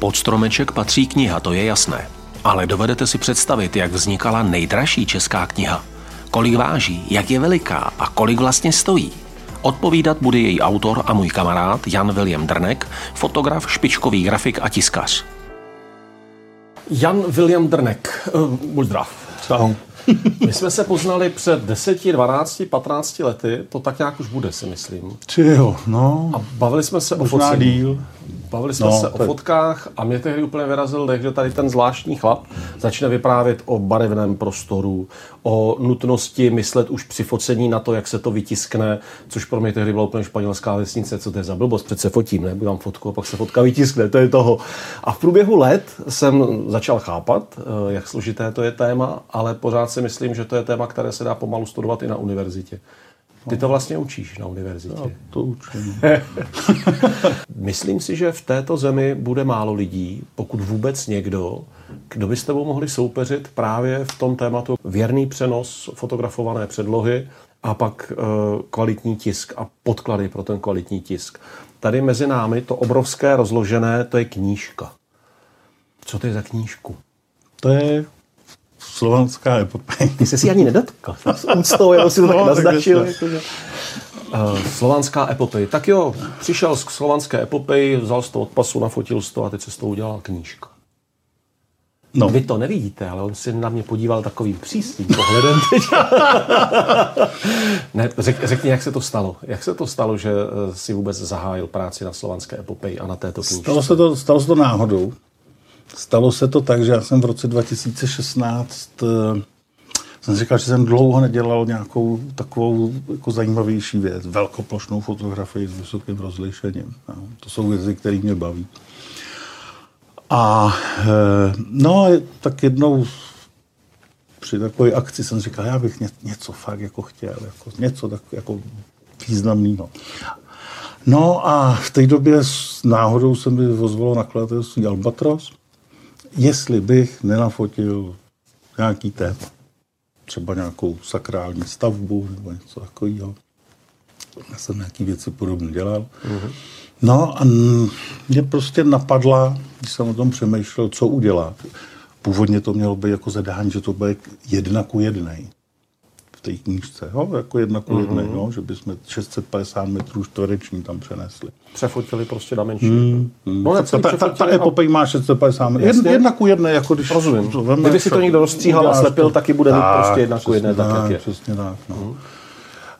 Pod stromeček patří kniha, to je jasné. Ale dovedete si představit, jak vznikala nejdražší česká kniha? Kolik váží, jak je veliká a kolik vlastně stojí? Odpovídat bude její autor a můj kamarád Jan William Drnek, fotograf, špičkový grafik a tiskař. Jan William Drnek, uh, buď zdrav. Čau. My jsme se poznali před 10, 12, 15 lety, to tak nějak už bude, si myslím. Či jo, no. A bavili jsme se Možná o focení. díl. Bavili jsme no, se o fotkách a mě tehdy úplně vyrazil dech, že tady ten zvláštní chlap začne vyprávět o barevném prostoru, o nutnosti myslet už při focení na to, jak se to vytiskne, což pro mě tehdy byla úplně španělská vesnice, co to je za blbost, přece fotím, ne? Budám fotku a pak se fotka vytiskne, to je toho. A v průběhu let jsem začal chápat, eh, jak složité to je téma, ale pořád si myslím, že to je téma, které se dá pomalu studovat i na univerzitě. Ty to vlastně učíš na univerzitě. Já to učím. Myslím si, že v této zemi bude málo lidí, pokud vůbec někdo, kdo by s tebou mohli soupeřit právě v tom tématu věrný přenos fotografované předlohy a pak e, kvalitní tisk a podklady pro ten kvalitní tisk. Tady mezi námi to obrovské rozložené, to je knížka. Co to je za knížku? To je slovanská epopej. Ty jsi si ani nedotkl. S úctou, já si to tak no, naznačil. Jakože. Uh, slovanská epopej. Tak jo, přišel z slovanské epopej, vzal z toho od pasu, nafotil z toho a teď se z toho udělal knížka. No. Vy to nevidíte, ale on si na mě podíval takovým přísným pohledem teď. ne, řek, řekni, jak se to stalo. Jak se to stalo, že eh, si vůbec zahájil práci na slovanské epopeji a na této knížce? Stalo se to, stalo se to náhodou. Stalo se to tak, že já jsem v roce 2016 uh, jsem říkal, že jsem dlouho nedělal nějakou takovou jako zajímavější věc, velkoplošnou fotografii s vysokým rozlišením. No, to jsou věci, které mě baví. A eh, no, tak jednou při takové akci jsem říkal, já bych něco fakt jako chtěl, jako něco tak jako významného. No a v té době s náhodou se mi ozvalo nakladatelství Albatros, jestli bych nenafotil nějaký téma. Třeba nějakou sakrální stavbu nebo něco takového. Já jsem nějaký věci podobně dělal. Mm-hmm. No a mě prostě napadla, když jsem o tom přemýšlel, co udělat. Původně to mělo být jako zadání, že to bude jedna ku jednej v té knížce, jo? jako jedna ku jednej, mm-hmm. jo? že bychom 650 metrů čtvereční tam přenesli. Přefotili prostě na menší. Mm, mm. No, ta, ta, ta, ta epopej má 650 metrů. Jedna, jedna ku jedné, jako když... Rozumím. Kdyby si to někdo rozstříhal a slepil, taky bude mít prostě jedna ku jedné, tak, tak jak je. Přesně tak. No. Mm.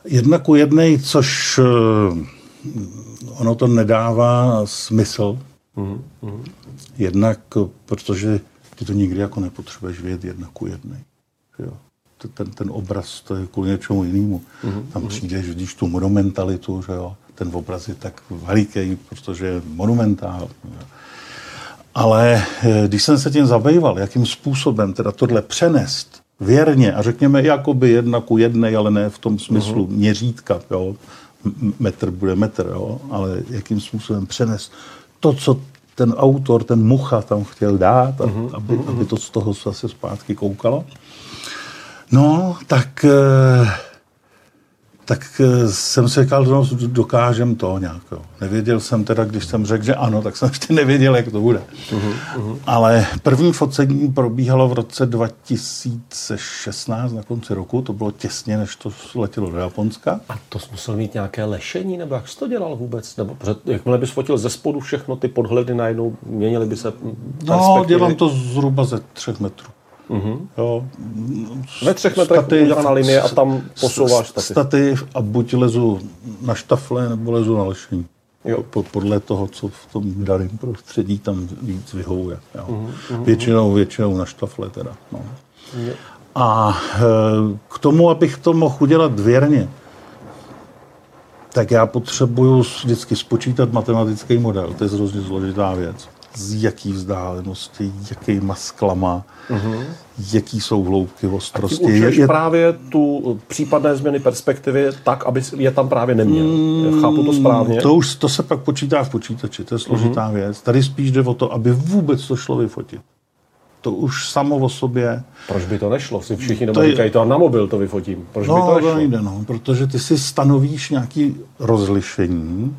Jedna ku jednej, což uh, ono to nedává smysl. Mm. Mm. Jednak, protože ty to nikdy jako nepotřebuješ vědět jedna ku jednej. Jo ten, ten obraz, to je kvůli něčemu jinému. Mm-hmm. Tam přijdeš, vidíš tu monumentalitu, že jo, ten obraz je tak veliký, protože je monumentál. Ale eh, když jsem se tím zabýval, jakým způsobem teda tohle přenést věrně a řekněme jakoby jedna ku jednej, ale ne v tom smyslu uh-huh. měřítka, jo, metr bude metr, jo, ale jakým způsobem přenést to, co ten autor, ten mucha tam chtěl dát, uh-huh. aby, aby to z toho zase zpátky koukalo. No, tak, eh, tak eh, jsem si říkal, no, dokážem to nějak. Jo. Nevěděl jsem teda, když jsem řekl, že ano, tak jsem ještě nevěděl, jak to bude. Uh-huh, uh-huh. Ale první focení probíhalo v roce 2016, na konci roku, to bylo těsně, než to letělo do Japonska. A to musel mít nějaké lešení, nebo jak jsi to dělal vůbec? Nebo jakmile bys fotil ze spodu všechno, ty podhledy najednou měnily by se No, dělám to zhruba ze třech metrů. Mm-hmm. Jo. Ve třech metrech staty, udělaná linie a tam posouváš staty. Staty a buď lezu na štafle, nebo lezu na lešení. Jo. Podle toho, co v tom daném prostředí tam víc vyhovuje. Jo. Mm-hmm. Většinou, většinou na štafle teda. No. A e, k tomu, abych to mohl udělat věrně, tak já potřebuju vždycky spočítat matematický model. To je hrozně složitá věc z jaký vzdálenosti, jakýma sklama, uh-huh. jaký jsou hloubky ostrosti. A ty je, je... právě tu případné změny perspektivy tak, aby je tam právě neměl. Mm, Chápu to správně? To už to se pak počítá v počítači, to je složitá uh-huh. věc. Tady spíš jde o to, aby vůbec to šlo vyfotit. To už samo o sobě. Proč by to nešlo? Si všichni doma je... říkají, to na mobil to vyfotím. Proč no, by to nešlo? To nejde, no, protože ty si stanovíš nějaký rozlišení,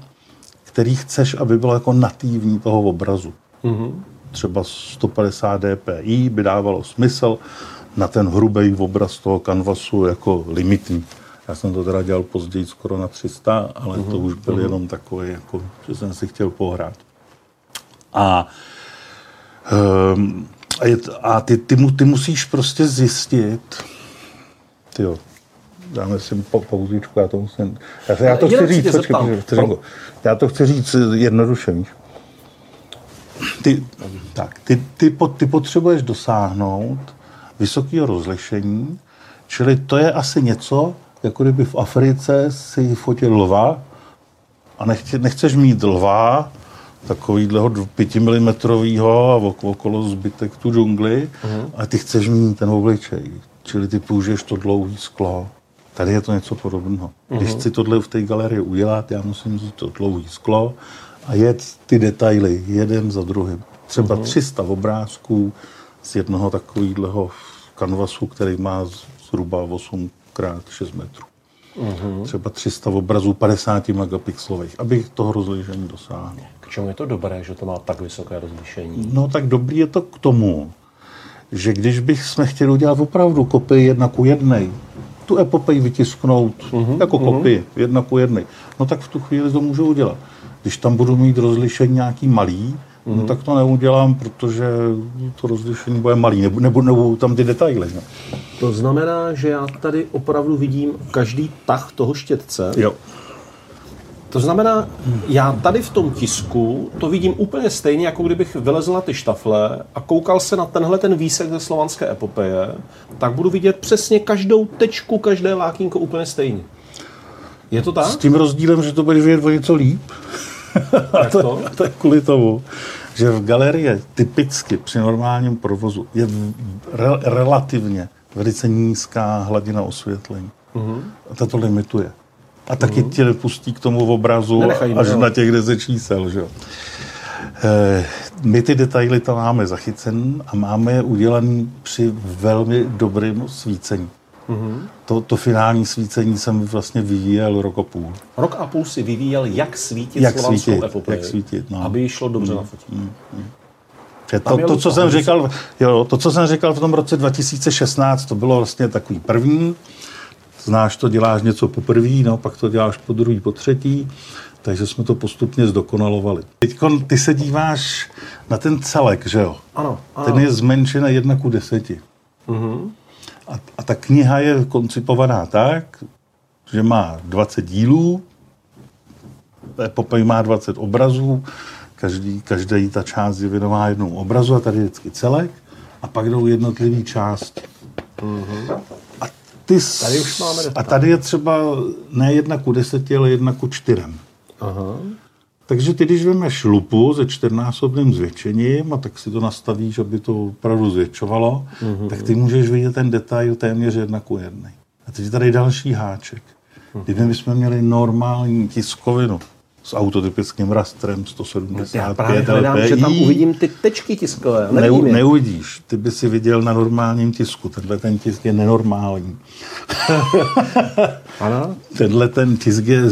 který chceš, aby bylo jako nativní toho obrazu. Mm-hmm. Třeba 150 dpi by dávalo smysl na ten hrubý obraz toho kanvasu jako limitní. Já jsem to teda dělal později skoro na 300, ale mm-hmm. to už byl mm-hmm. jenom takový, jako, že jsem si chtěl pohrát. A, um, a, je, a ty, ty, mu, ty musíš prostě zjistit, tyjo, dáme si po, pauzičku, já to musím, já, já to chci říct, počkej, počkej, já to chci říct jednoduše, víš. Ty, tak, ty, ty, ty potřebuješ dosáhnout vysokého rozlišení, čili to je asi něco, jako kdyby v Africe si fotil lva a nechce, nechceš mít lva, takovýhleho pětimilimetrovýho a okolo zbytek tu džungli uh-huh. a ty chceš mít ten obličej. Čili ty použiješ to dlouhý sklo. Tady je to něco podobného. Uh-huh. Když chci tohle v té galerii udělat, já musím vzít to dlouhý sklo a jet ty detaily jeden za druhým. Třeba uh-huh. 300 obrázků z jednoho takového kanvasu, který má zhruba 8 krát 6 metrů. Uh-huh. Třeba 300 obrazů 50 megapixelových, abych toho rozlišení dosáhl. K čemu je to dobré, že to má tak vysoké rozlišení? No tak dobrý je to k tomu, že když bych jsme chtěli udělat opravdu kopii jedna ku jednej, tu epopej vytisknout uh-huh, jako uh-huh. kopii jedna ku jednej, no tak v tu chvíli to můžu udělat. Když tam budu mít rozlišení nějaký malý, Mm. No tak to neudělám, protože to rozlišení bude malý, nebo, nebo, nebo tam ty detaily. No. To znamená, že já tady opravdu vidím každý tah toho štětce. Jo. To znamená, já tady v tom tisku to vidím úplně stejně, jako kdybych vylezl na ty štafle a koukal se na tenhle ten výsek ze slovanské epopeje, tak budu vidět přesně každou tečku, každé lákínko úplně stejně. Je to tak? S tím rozdílem, že to budeš vidět o něco líp. A to, to je kvůli tomu, že v galerii typicky při normálním provozu je re, relativně velice nízká hladina osvětlení. Uh-huh. A ta to limituje. A taky uh-huh. tě nepustí k tomu obrazu až na těch deset čísel. Že? E, my ty detaily tam máme zachycen a máme je udělaný při velmi dobrém svícení. Mm-hmm. To, to finální svícení jsem vlastně vyvíjel rok a půl. Rok a půl si vyvíjel, jak svítit jak slovanskou svítit, epopeji, jak svítit, no. aby šlo dobře mm, na fotí. Mm, mm. To, to, co jsem říkal, jo, to, co jsem říkal v tom roce 2016, to bylo vlastně takový první. Znáš to, děláš něco po první, no, pak to děláš po druhý, po třetí. Takže jsme to postupně zdokonalovali. Teď ty se díváš na ten celek, že jo? Ano. ano. Ten je zmenšen na jedna ku deseti. Uh-huh. A, a ta kniha je koncipovaná tak, že má 20 dílů, epopej má 20 obrazů, každý, každý ta část je věnová jednou obrazu a tady je vždycky celek a pak jdou jednotlivé části. Mm-hmm. A, ty, tady už máme a tady je třeba ne jedna ku deseti, ale jedna ku čtyřem. Aha. Takže ty, když vemeš lupu se čtyřnásobným zvětšením a tak si to nastavíš, aby to opravdu zvětšovalo, mm-hmm. tak ty můžeš vidět ten detail téměř jedna ku jednej. A teď tady další háček. Mhm. Kdyby my jsme měli normální tiskovinu s autotypickým rastrem 175 Já právě hledám, LPI, že tam uvidím ty tečky tiskové. Neu, neuvidíš. Ty by si viděl na normálním tisku. Tenhle ten tisk je nenormální. ano? Tenhle ten tisk je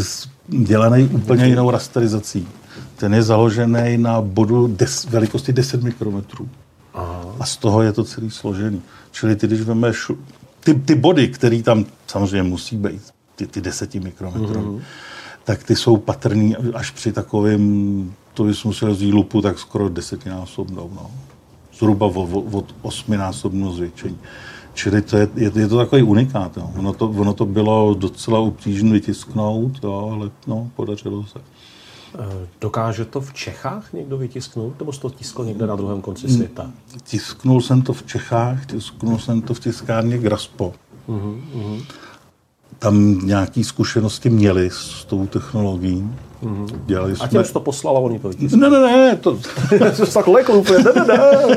dělaný úplně jinou rasterizací. Ten je založený na bodu des, velikosti 10 mikrometrů. Aha. A z toho je to celý složený. Čili ty, když vemeš ty, ty body, které tam samozřejmě musí být, ty, ty 10 mikrometrů, mm-hmm. tak ty jsou patrný až při takovém, to bys musel vzít lupu, tak skoro desetinásobnou. No. Zhruba od osminásobnou zvětšení. Čili to je, je, je to takový unikát. Jo. Ono, to, ono to bylo docela obtížné vytisknout, jo, ale no, podařilo se. Eh, dokáže to v Čechách někdo vytisknout, nebo jsi to tiskl někde na druhém konci mm, světa? Tisknul jsem to v Čechách, tisknul jsem to v tiskárně Graspo. Uh-huh, uh-huh tam nějaké zkušenosti měli s tou technologií. Mm-hmm. Dělali jsme... A těm to poslal a oni to vytiskli. Ne, ne, ne, to... to tak leko úplně, ne, ne, ne.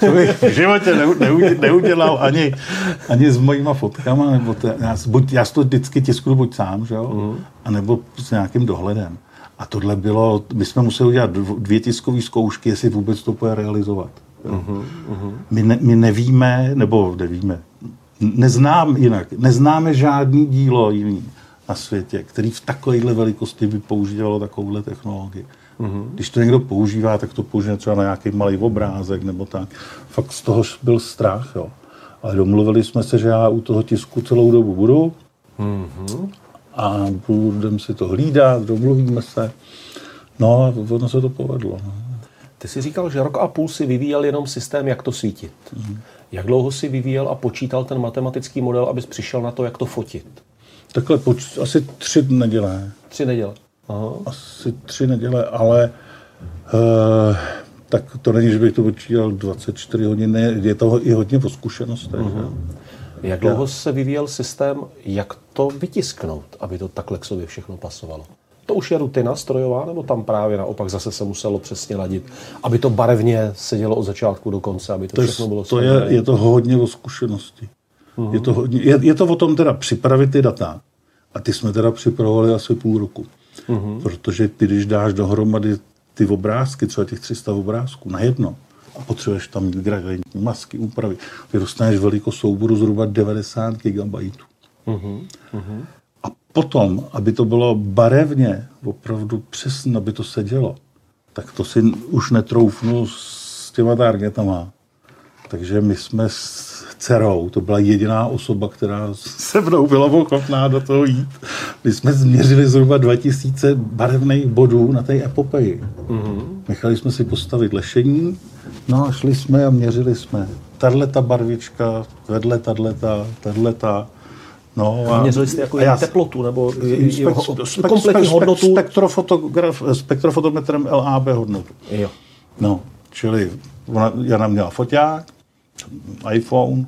to bych v životě neudělal ani, ani s mojima fotkama, nebo te, já, buď, já to vždycky tisknu buď sám, že jo, mm-hmm. anebo s nějakým dohledem. A tohle bylo, my jsme museli udělat dvě tiskové zkoušky, jestli vůbec to bude realizovat. Mm-hmm. My, ne, my nevíme, nebo nevíme, neznám jinak, neznáme žádný dílo jiný na světě, který v takovéhle velikosti by používalo takovouhle technologii. Mm-hmm. Když to někdo používá, tak to použije třeba na nějaký malý obrázek nebo tak. Fakt z toho byl strach, jo. Ale domluvili jsme se, že já u toho tisku celou dobu budu. Mm-hmm. A budeme si to hlídat, domluvíme se. No a ono se to povedlo. No. Ty jsi říkal, že rok a půl si vyvíjel jenom systém, jak to svítit. Mm. Jak dlouho si vyvíjel a počítal ten matematický model, abys přišel na to, jak to fotit? Takhle poč- asi tři neděle. Tři neděle. Aha. Asi tři neděle, ale uh, tak to není, že bych to počítal 24 hodin, ne, je to i hodně po zkušenostech. Uh-huh. Jak dlouho se vyvíjel systém, jak to vytisknout, aby to takhle k sobě všechno pasovalo? To už je rutina strojová, nebo tam právě naopak zase se muselo přesně ladit, aby to barevně sedělo od začátku do konce, aby to, to všechno bylo To je, je to hodně o zkušenosti. Uh-huh. Je, to hodně, je, je to o tom teda připravit ty data. A ty jsme teda připravovali asi půl roku. Uh-huh. Protože ty, když dáš dohromady ty obrázky, třeba těch 300 obrázků na jedno, a potřebuješ tam mít gradient, masky, úpravy, ty dostaneš velikost souboru zhruba 90 GB. Uh-huh. A potom, aby to bylo barevně, opravdu přesně, aby to sedělo, tak to si už netroufnu s těma targetama. Takže my jsme dcerou, to byla jediná osoba, která se mnou byla ochotná do toho jít. My jsme změřili zhruba 2000 barevných bodů na té epopeji. Mm-hmm. Nechali jsme si postavit lešení, no a šli jsme a měřili jsme. Tahle ta barvička, vedle tato, tato. No a, měřili jste jako já, teplotu nebo spek, kompletní spek, hodnotu? Spektrofotograf, spektrofotometrem LAB hodnotu. Jo. No, čili ona, Jana měla foťák, iPhone,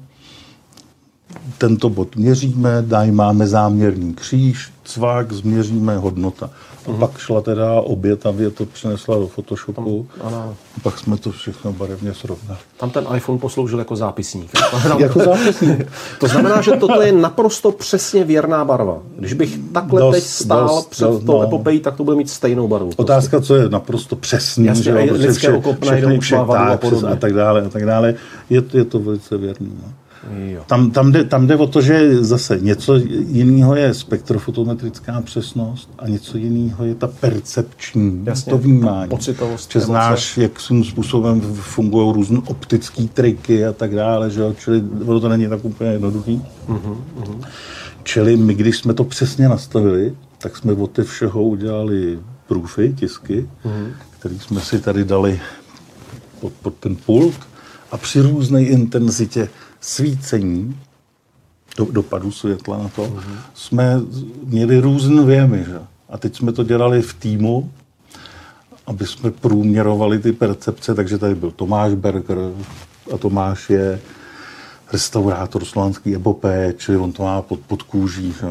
tento bod měříme, daj máme záměrný kříž, cvak, změříme hodnota. A pak šla teda obětavě to přinesla do Photoshopu. Tam, ano. A pak jsme to všechno barevně srovnali. Tam ten iPhone posloužil jako zápisník. jako zápisník. to znamená, že toto je naprosto přesně věrná barva. Když bych takhle dost, teď stál dost, před dost, tou no. epopejí, tak to bude mít stejnou barvu. Prostě. Otázka, co je naprosto přesný. Jasně, že, lidské vše, a. A tak dále, a tak dále. Je, je to velice věrný. No. Jo. Tam, tam, jde, tam jde o to, že zase něco jiného je spektrofotometrická přesnost a něco jiného je ta percepční, Jasně, to vnímání. Pocitovost. Že znáš, jak svým způsobem fungují různé optické triky a tak dále, že jo? čili ono to není tak úplně jednoduchý. Uh-huh, uh-huh. Čili my, když jsme to přesně nastavili, tak jsme od té všeho udělali proofy, tisky, uh-huh. které jsme si tady dali pod, pod ten pult a při různé intenzitě svícení, do, dopadu světla na to, uh-huh. jsme měli různé věmy. Že? A teď jsme to dělali v týmu, aby jsme průměrovali ty percepce, takže tady byl Tomáš Berger a Tomáš je restaurátor slovanský epopé, čili on to má pod, pod kůží. Že?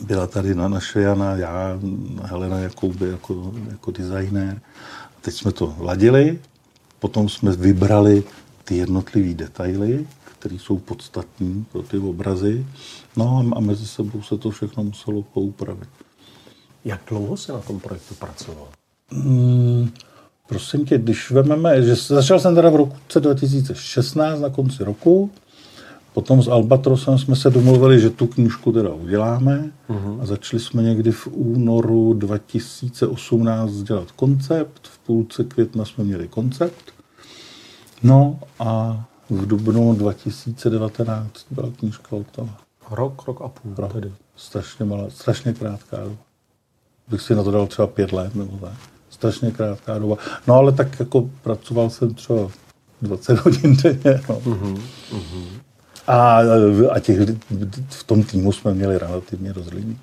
Byla tady na naše Jana, já, Helena Jakouby jako, jako designér. A teď jsme to ladili, potom jsme vybrali ty jednotlivé detaily, které jsou podstatní pro ty obrazy. No a mezi sebou se to všechno muselo poupravit. Jak dlouho se na tom projektu pracoval? Hmm, prosím tě, když vezmeme, že začal jsem teda v roce 2016 na konci roku, potom s Albatrosem jsme se domluvili, že tu knížku teda uděláme uh-huh. a začali jsme někdy v únoru 2018 dělat koncept, v půlce května jsme měli koncept No a v dubnu 2019 byla knížka hotová. Rok, rok a půl rok. tedy. Strašně malá, strašně krátká doba. Bych si na to dal třeba pět let nebo tak. Strašně krátká doba. No ale tak jako pracoval jsem třeba 20 hodin denně. No. Uh-huh, uh-huh. A, a těch, v tom týmu jsme měli relativně dost lidí.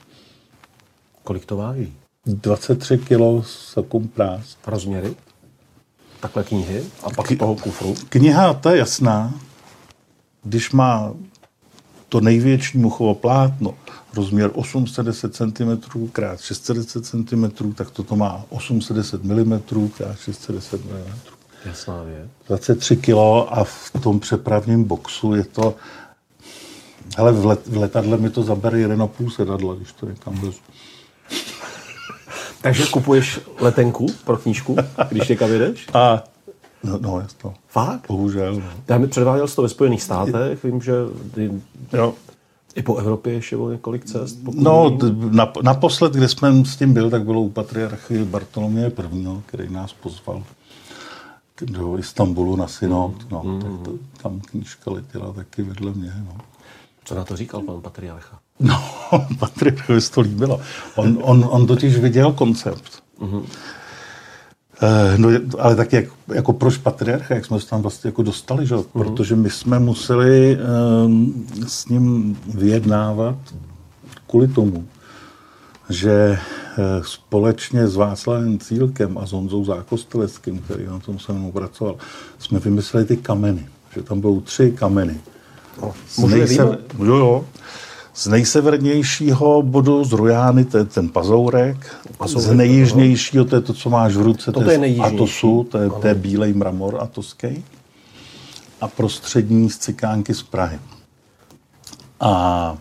Kolik to váží? 23 kilo sakum prás. Rozměry? Takhle knihy a pak z toho kufru? Kniha, ta je jasná. Když má to největší muchovo plátno, rozměr 810 cm x 610 cm, tak toto má 810 mm x 610 mm. Jasná věc. 23 kg a v tom přepravním boxu je to... Hele, v, let, v letadle mi to zabere 1,5 sedadla, když to někam vezu. Takže kupuješ letenku pro knížku, když někam jedeš? A No, no jasno. Fakt? Bohužel. No. Já mi předváděl to ve Spojených státech, vím, že... Ty... Jo. I po Evropě ještě bylo několik cest? No, na, naposled, kde jsme s tím byl, tak bylo u patriarchy Bartoloměje I., který nás pozval do Istanbulu na synod. No, mm. tak to, tam knížka letěla taky vedle mě. No. Co na to říkal pan patriarcha? No, patriarchovi to líbilo. On, on, on totiž viděl koncept. Mm-hmm. No, ale tak jak, jako proč patriarcha, jak jsme se tam vlastně jako dostali, že? Mm-hmm. protože my jsme museli um, s ním vyjednávat kvůli tomu, že uh, společně s Václavem Cílkem a s Honzou Zákosteleckým, který na tom se mnou pracoval, jsme vymysleli ty kameny. Že tam budou tři kameny. No, nejsever... jo, jo. Z nejsevernějšího bodu z Rujány, to je ten pazourek. pazourek z nejjižnějšího, to je to, co máš v ruce, to, to je Atosu, to je, to je bílej mramor atoský. A prostřední z Cikánky z Prahy. A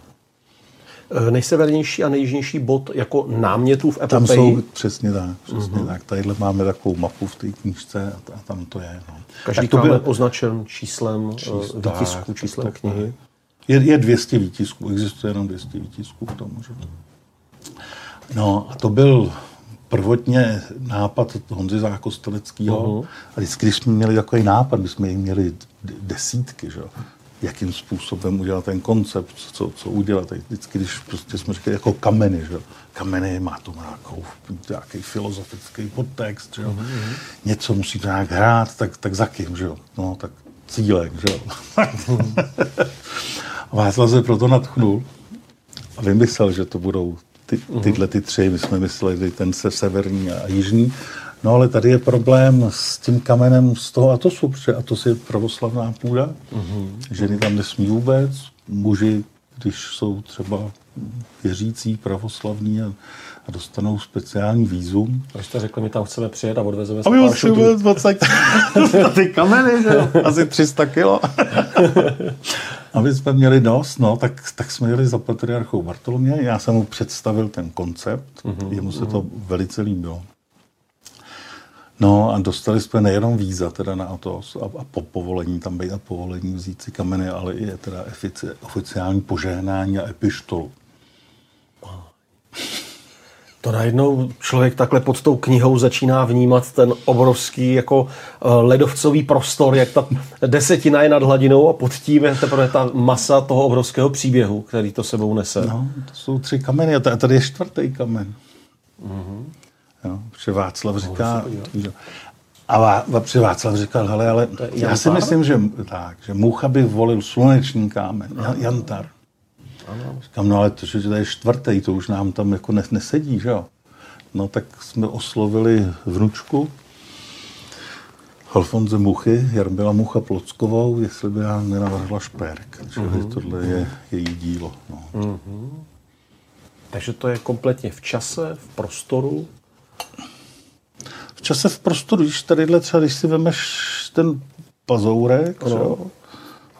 e, nejsevernější a nejjižnější bod jako námětů v epopeji? Tam jsou přesně tak. Přesně mm-hmm. tak. Tadyhle máme takovou mapu v té knížce a tam to je. No. Každý to byl označen číslem e, Číst, výtisku, číslem tak, knihy. Tak. Je, je 200 výtisků, existuje jenom 200 výtisků k tomu. Že? No a to byl prvotně nápad Honzy Zákosteleckého. Uh-huh. A vždycky, když jsme měli takový nápad, my jsme jich měli desítky, že? jakým způsobem udělat ten koncept, co, co udělat. Vždycky, když prostě jsme říkali jako kameny, že? kameny má to nějakou, nějaký filozofický podtext, že? Uh-huh. něco musí to nějak hrát, tak, tak za kým, že? No, tak cílek, že? Václav se proto natchnul a vymyslel, že to budou ty, mhm. tyhle ty tři. My jsme mysleli ten se severní a jižní. No ale tady je problém s tím kamenem z toho Atosu, protože Atos je pravoslavná půda. Mm-hmm. Ženy tam nesmí vůbec, muži, když jsou třeba věřící, pravoslavní a, a dostanou speciální výzum. A jste řekli, my tam chceme přijet a odvezeme se A my musíme 20 ty kameny, že jo? Asi 300 kilo. Aby jsme měli dost, no, tak, tak jsme jeli za patriarchou Bartolomě. Já jsem mu představil ten koncept, mm-hmm, jemu se mm-hmm. to velice líbilo. No a dostali jsme nejenom víza teda na Atos a, a po povolení tam být a povolení vzít si kameny, ale i teda oficiální požehnání a epištolu to najednou člověk takhle pod tou knihou začíná vnímat ten obrovský jako eh, ledovcový prostor, jak ta desetina je nad hladinou a pod tím je teprve ta masa toho obrovského příběhu, který to sebou nese. No, to jsou tři kameny a tady je čtvrtý kamen. Mm-hmm. Jo, protože Václav říká... A Vá, Václav říkal, hele, ale já si myslím, že, tak, že Mucha by volil sluneční kámen, jantar. Ano. Říkám, no ale to, že to je čtvrtý, to už nám tam jako nesedí, že jo. No tak jsme oslovili vnučku Alfonze Muchy, Jarmila Mucha Plockovou, jestli by nám nenavrhla šperk. Čili uh-huh. tohle je její dílo. No. Uh-huh. Takže to je kompletně v čase, v prostoru? V čase, v prostoru, když tadyhle třeba, když si vemeš ten pazourek, no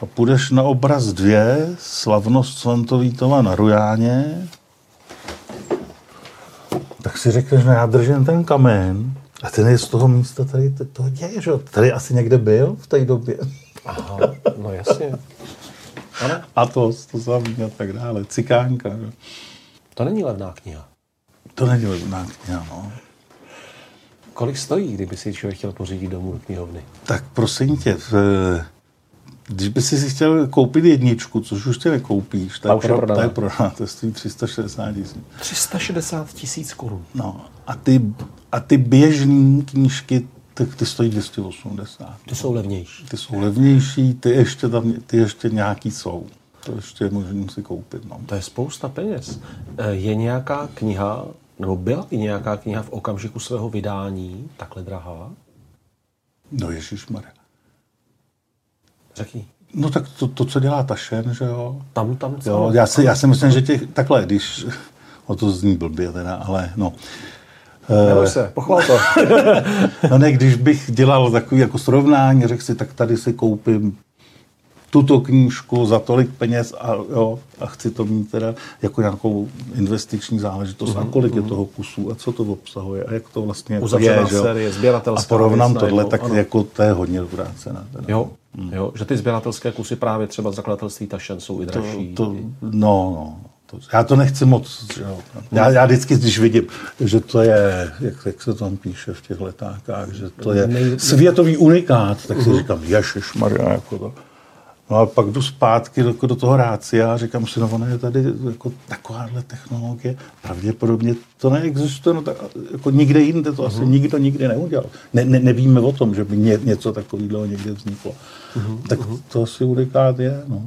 a půjdeš na obraz dvě, slavnost Svantovítova na Rujáně, tak si řekneš, no já držím ten kamen a ten je z toho místa tady toho děje, že Tady asi někde byl v té době. Aha, no jasně. Ano. A to, to samý a tak dále. Cikánka. Že? To není levná kniha. To není levná kniha, no. Kolik stojí, kdyby si člověk chtěl pořídit domů do knihovny? Tak prosím tě, v, když by si chtěl koupit jedničku, což už tě nekoupíš, tak je prodaná. je prodaná, to stojí 360 tisíc. 360 tisíc korun. No a ty, a ty běžné knížky, tak ty stojí 280. Ty jsou levnější. Ty jsou levnější, ty ještě, tam, ty ještě nějaký jsou. To ještě je možné si koupit. No. To je spousta peněz. Eh, je nějaká kniha, nebo byla i nějaká kniha v okamžiku svého vydání takhle drahá? No ježišmarja. Řekni. No tak to, to, co dělá Tašen, že jo. Tam, tam co? Jo, já si, já si myslím, že těch, takhle, když, o to zní blbě teda, ale no. Neboj se, pochval to. no ne, když bych dělal takový jako srovnání, řekl si, tak tady si koupím tuto knížku za tolik peněz a, jo, a chci to mít teda jako nějakou investiční záležitost mm-hmm. a kolik mm-hmm. je toho kusů a co to obsahuje a jak to vlastně Uzavřená je. Že? série, A porovnám tohle, tak ano. jako to je hodně dobrá cena. Teda. Jo, mm. jo, že ty sběratelské kusy právě třeba zakladatelství Tašen jsou i dražší. To, to, no, no, to, já to nechci moc. Jo. Já, já vždycky, když vidím, že to je, jak, jak se tam píše v těch letákách, že to je světový unikát, tak si uh-huh. říkám, ježišmarja, jako to. No a pak jdu zpátky do, do toho rácia a říkám si, no ono je tady jako takováhle technologie, pravděpodobně to neexistuje, no tak, jako nikde jinde to uh-huh. asi nikdo nikdy neudělal. Ne, ne, nevíme o tom, že by ně, něco takového někde vzniklo. Uh-huh. Tak to asi unikát je, no.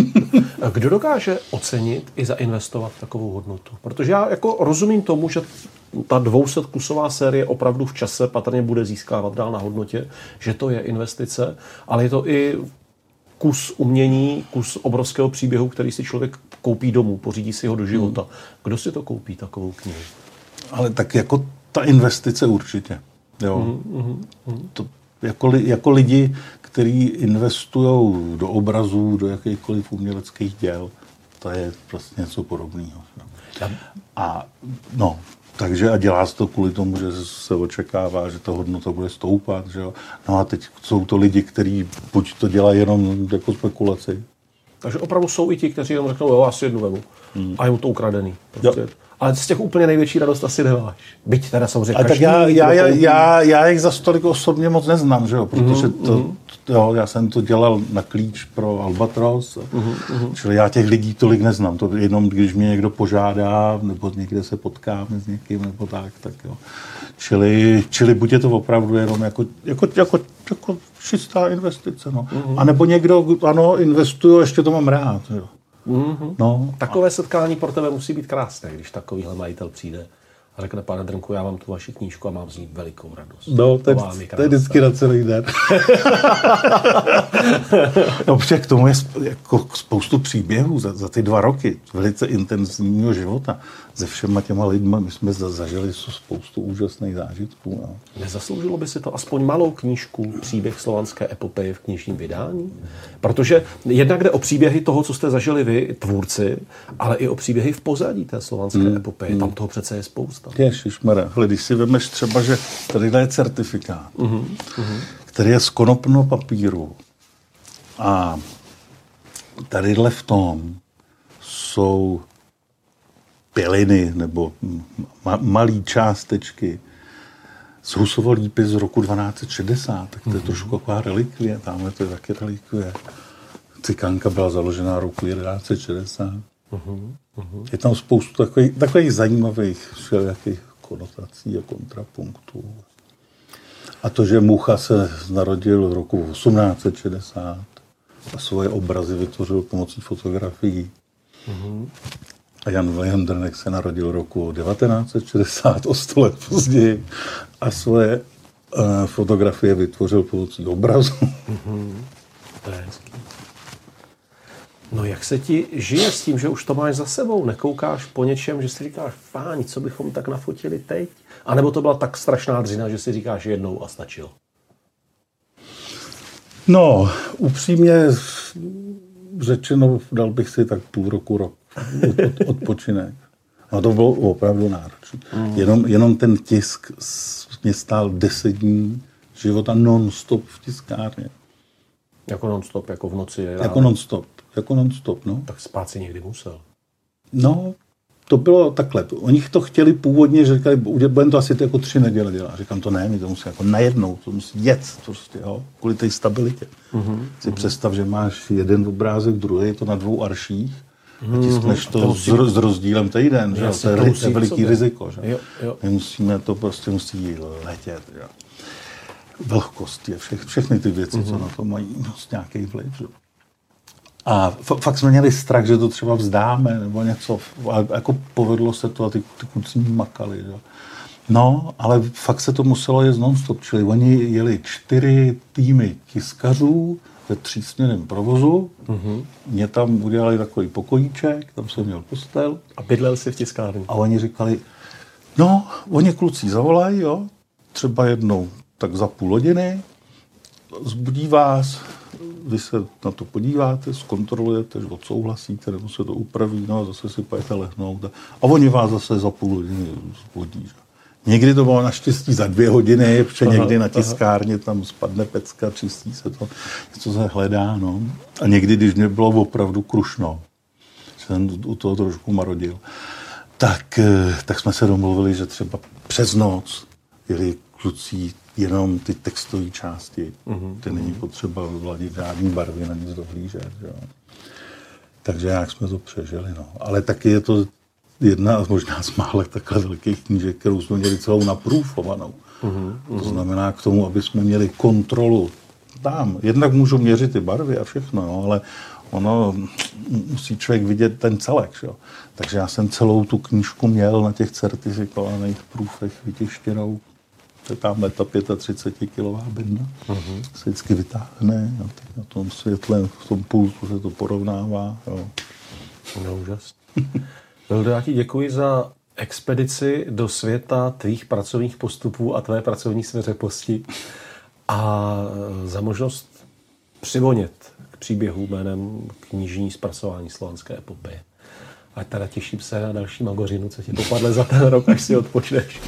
Kdo dokáže ocenit i zainvestovat takovou hodnotu? Protože já jako rozumím tomu, že ta 200 kusová série opravdu v čase patrně bude získávat dál na hodnotě, že to je investice, ale je to i kus umění, kus obrovského příběhu, který si člověk koupí domů, pořídí si ho do života. Hmm. Kdo si to koupí, takovou knihu? Ale tak jako ta investice určitě. Jo. Mm, mm, To, jako, jako lidi, kteří investují do obrazů, do jakýchkoliv uměleckých děl, to je prostě něco podobného. A no, takže a dělá se to kvůli tomu, že se očekává, že ta hodnota bude stoupat. Že jo? No a teď jsou to lidi, kteří buď to dělají jenom jako spekulaci. Takže opravdu jsou i ti, kteří jenom řeknou, jo, asi jednu vemu. Hmm. A je mu to ukradený. Prostě. Jo ale z těch úplně největší radost asi nemáš. Byť teda samozřejmě A tak já, já, já, já, já jich za stolik osobně moc neznám, že jo? protože mm-hmm. to, mhm. jo, já jsem to dělal na klíč pro Albatros, mm-hmm. čili já těch lidí tolik neznám. To jenom když mě někdo požádá, nebo někde se potkáme s někým, nebo tak, tak jo. Čili, čili buď je to opravdu jenom jako, jako, jako, jako čistá investice, no. Mm-hmm. A nebo někdo, ano, investuje, ještě to mám rád, jo. Mm-hmm. No. Takové setkání pro tebe musí být krásné, když takovýhle majitel přijde a řekne, pane Drnku, já mám tu vaši knížku a mám z ní velikou radost. No, to, je, to je vždycky na celý den. no, protože k tomu je jako spoustu příběhů za, za ty dva roky velice intenzivního života se všema těma lidma. My jsme zažili spoustu úžasných zážitků. No. Nezasloužilo by si to aspoň malou knížku Příběh slovanské epopeje v knižním vydání? Protože jednak jde o příběhy toho, co jste zažili vy, tvůrci, ale i o příběhy v pozadí té slovanské hmm. epopeje. Tam toho přece je spousta. Ježišmarja, když si vemeš třeba, že tady je certifikát, uh-huh. Uh-huh. který je z konopno papíru a tadyhle v tom jsou piliny nebo ma- malé částečky z Husovo lípy z roku 1260, tak to je mm-hmm. trošku taková relikvie, tamhle to je taky relikvie. Cikanka byla založena roku 1160. Je tam spoustu takových, takových zajímavých všelijakých konotací a kontrapunktů. A to, že Mucha se narodil v roku 1860 a svoje obrazy vytvořil pomocí fotografií. Mm-hmm. A Jan Drnek se narodil roku 1960, o 100 let později, a svoje uh, fotografie vytvořil pomocí obrazu. Mm-hmm. To je hezký. No jak se ti žije s tím, že už to máš za sebou? Nekoukáš po něčem, že si říkáš, fáni, co bychom tak nafotili teď? A nebo to byla tak strašná dřina, že si říkáš jednou a stačilo? No, upřímně řečeno, dal bych si tak půl roku, rok od, od, odpočinek. A to bylo opravdu náročné. Mm. Jenom, jenom ten tisk mě stál deset dní života non-stop v tiskárně. Jako non-stop, jako v noci? Jako non-stop, jako non-stop, no. Tak spát si někdy musel. No, to bylo takhle. Oni to chtěli původně, že říkali, budeme to asi jako tři neděle dělat. Říkám, to ne, my to musí jako najednou, to musí jet, prostě, jo, kvůli té stabilitě. Mm-hmm. Si mm-hmm. představ, že máš jeden obrázek, druhý, je to na dvou arších, a tiskneš to, to musí... s, s rozdílem týden, že? to je, to je veliký riziko. Že? Jo, jo. My musíme to prostě musí letět. Že? Vlhkost je vše, všechny ty věci, mm-hmm. co mhm. na to mají prostě nějaký vliv. Že? A fakt jsme měli strach, že to třeba vzdáme nebo něco. A jako povedlo se to a ty, ty kluci makali. Že? No, ale fakt se to muselo jet non-stop. Čili oni jeli čtyři týmy tiskařů ve třísměrném provozu. Mm-hmm. Mě tam udělali takový pokojíček, tam jsem měl postel. A bydlel si v tiskárně. A oni říkali, no, oni kluci zavolají, jo, třeba jednou tak za půl hodiny, zbudí vás, vy se na to podíváte, zkontrolujete, že odsouhlasíte, nebo se to upraví, no a zase si pojete lehnout. A, oni vás zase za půl hodiny zbudí. Že? Někdy to bylo naštěstí za dvě hodiny, protože aha, někdy na tiskárně tam spadne pecka, čistí se to, něco se hledá. No. A někdy, když mě bylo opravdu krušno, jsem u toho trošku marodil, tak, eh, tak jsme se domluvili, že třeba přes noc jeli kluci jenom ty textové části, mm-hmm. ty není potřeba vladit žádný barvy na nic dohlížet. Jo. Takže jak jsme to přežili. No. Ale taky je to jedna z možná z málek takhle velkých knížek, kterou jsme měli celou naprůfovanou. Mm-hmm. To znamená k tomu, aby jsme měli kontrolu tam. Jednak můžu měřit ty barvy a všechno, no, ale ono musí člověk vidět ten celek. Že? Takže já jsem celou tu knížku měl na těch certifikovaných průfech vytištěnou. To je tamhle ta 35 kilová bedna. Uh-huh. Se vždycky vytáhne a na tom světle, v tom pultu se to porovnává. Jo. No, úžas. Vildo, já ti děkuji za expedici do světa tvých pracovních postupů a tvé pracovní svěřeposti a za možnost přivonět k příběhu jménem knižní zpracování slovanské epopeje. A teda těším se na další magořinu, co ti popadle za ten rok, až si odpočneš.